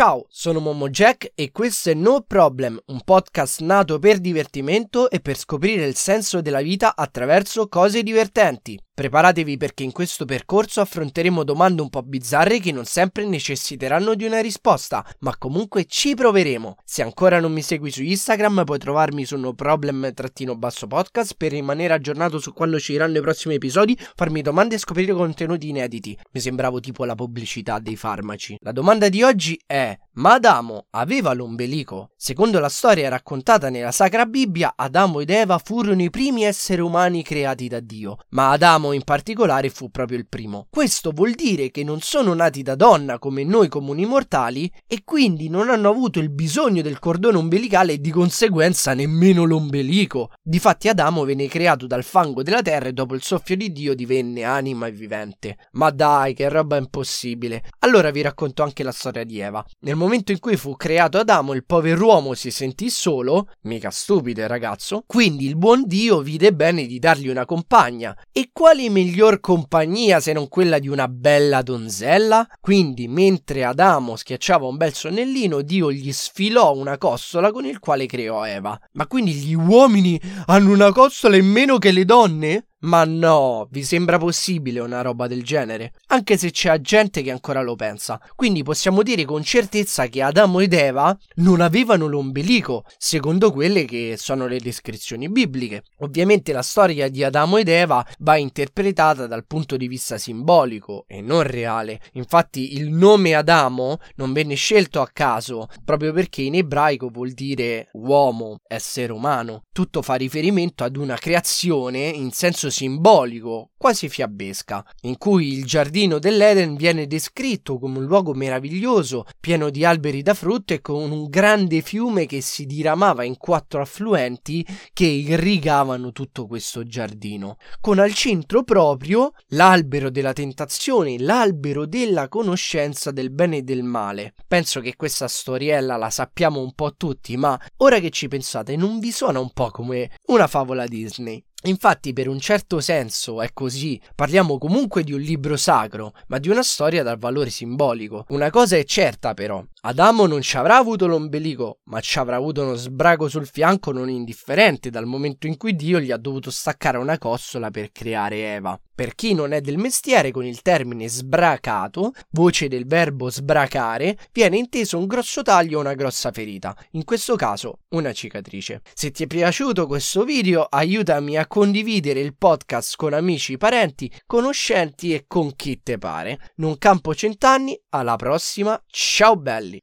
Ciao, sono Momo Jack e questo è No Problem, un podcast nato per divertimento e per scoprire il senso della vita attraverso cose divertenti. Preparatevi perché in questo percorso affronteremo domande un po' bizzarre che non sempre necessiteranno di una risposta, ma comunque ci proveremo. Se ancora non mi segui su Instagram puoi trovarmi su noproblem-podcast per rimanere aggiornato su quando usciranno i prossimi episodi, farmi domande e scoprire contenuti inediti. Mi sembravo tipo la pubblicità dei farmaci. La domanda di oggi è ma Adamo aveva l'ombelico? Secondo la storia raccontata nella Sacra Bibbia, Adamo ed Eva furono i primi esseri umani creati da Dio, ma Adamo in particolare fu proprio il primo. Questo vuol dire che non sono nati da donna come noi comuni mortali e quindi non hanno avuto il bisogno del cordone ombelicale e di conseguenza nemmeno l'ombelico. Difatti Adamo venne creato dal fango della terra e dopo il soffio di Dio divenne anima e vivente. Ma dai, che roba impossibile. Allora vi racconto anche la storia di Eva. Nel momento in cui fu creato Adamo, il pover'uomo si sentì solo, mica stupido il ragazzo, quindi il buon Dio vide bene di dargli una compagna. E quale miglior compagnia se non quella di una bella donzella? Quindi, mentre Adamo schiacciava un bel sonnellino, Dio gli sfilò una costola con il quale creò Eva. Ma quindi gli uomini hanno una costola in meno che le donne? Ma no, vi sembra possibile una roba del genere? Anche se c'è gente che ancora lo pensa. Quindi possiamo dire con certezza che Adamo ed Eva non avevano l'ombelico, secondo quelle che sono le descrizioni bibliche. Ovviamente la storia di Adamo ed Eva va interpretata dal punto di vista simbolico e non reale. Infatti il nome Adamo non venne scelto a caso, proprio perché in ebraico vuol dire uomo, essere umano. Tutto fa riferimento ad una creazione in senso simbolico, quasi fiabesca, in cui il giardino dell'Eden viene descritto come un luogo meraviglioso, pieno di alberi da frutto e con un grande fiume che si diramava in quattro affluenti che irrigavano tutto questo giardino, con al centro proprio l'albero della tentazione, l'albero della conoscenza del bene e del male. Penso che questa storiella la sappiamo un po' tutti, ma ora che ci pensate non vi suona un po' come una favola Disney? Infatti, per un certo senso è così. Parliamo comunque di un libro sacro, ma di una storia dal valore simbolico. Una cosa è certa, però: Adamo non ci avrà avuto l'ombelico, ma ci avrà avuto uno sbrago sul fianco non indifferente dal momento in cui Dio gli ha dovuto staccare una costola per creare Eva. Per chi non è del mestiere, con il termine sbracato, voce del verbo sbracare, viene inteso un grosso taglio o una grossa ferita, in questo caso una cicatrice. Se ti è piaciuto questo video, aiutami a condividere il podcast con amici, parenti, conoscenti e con chi te pare. Non campo cent'anni, alla prossima, ciao belli!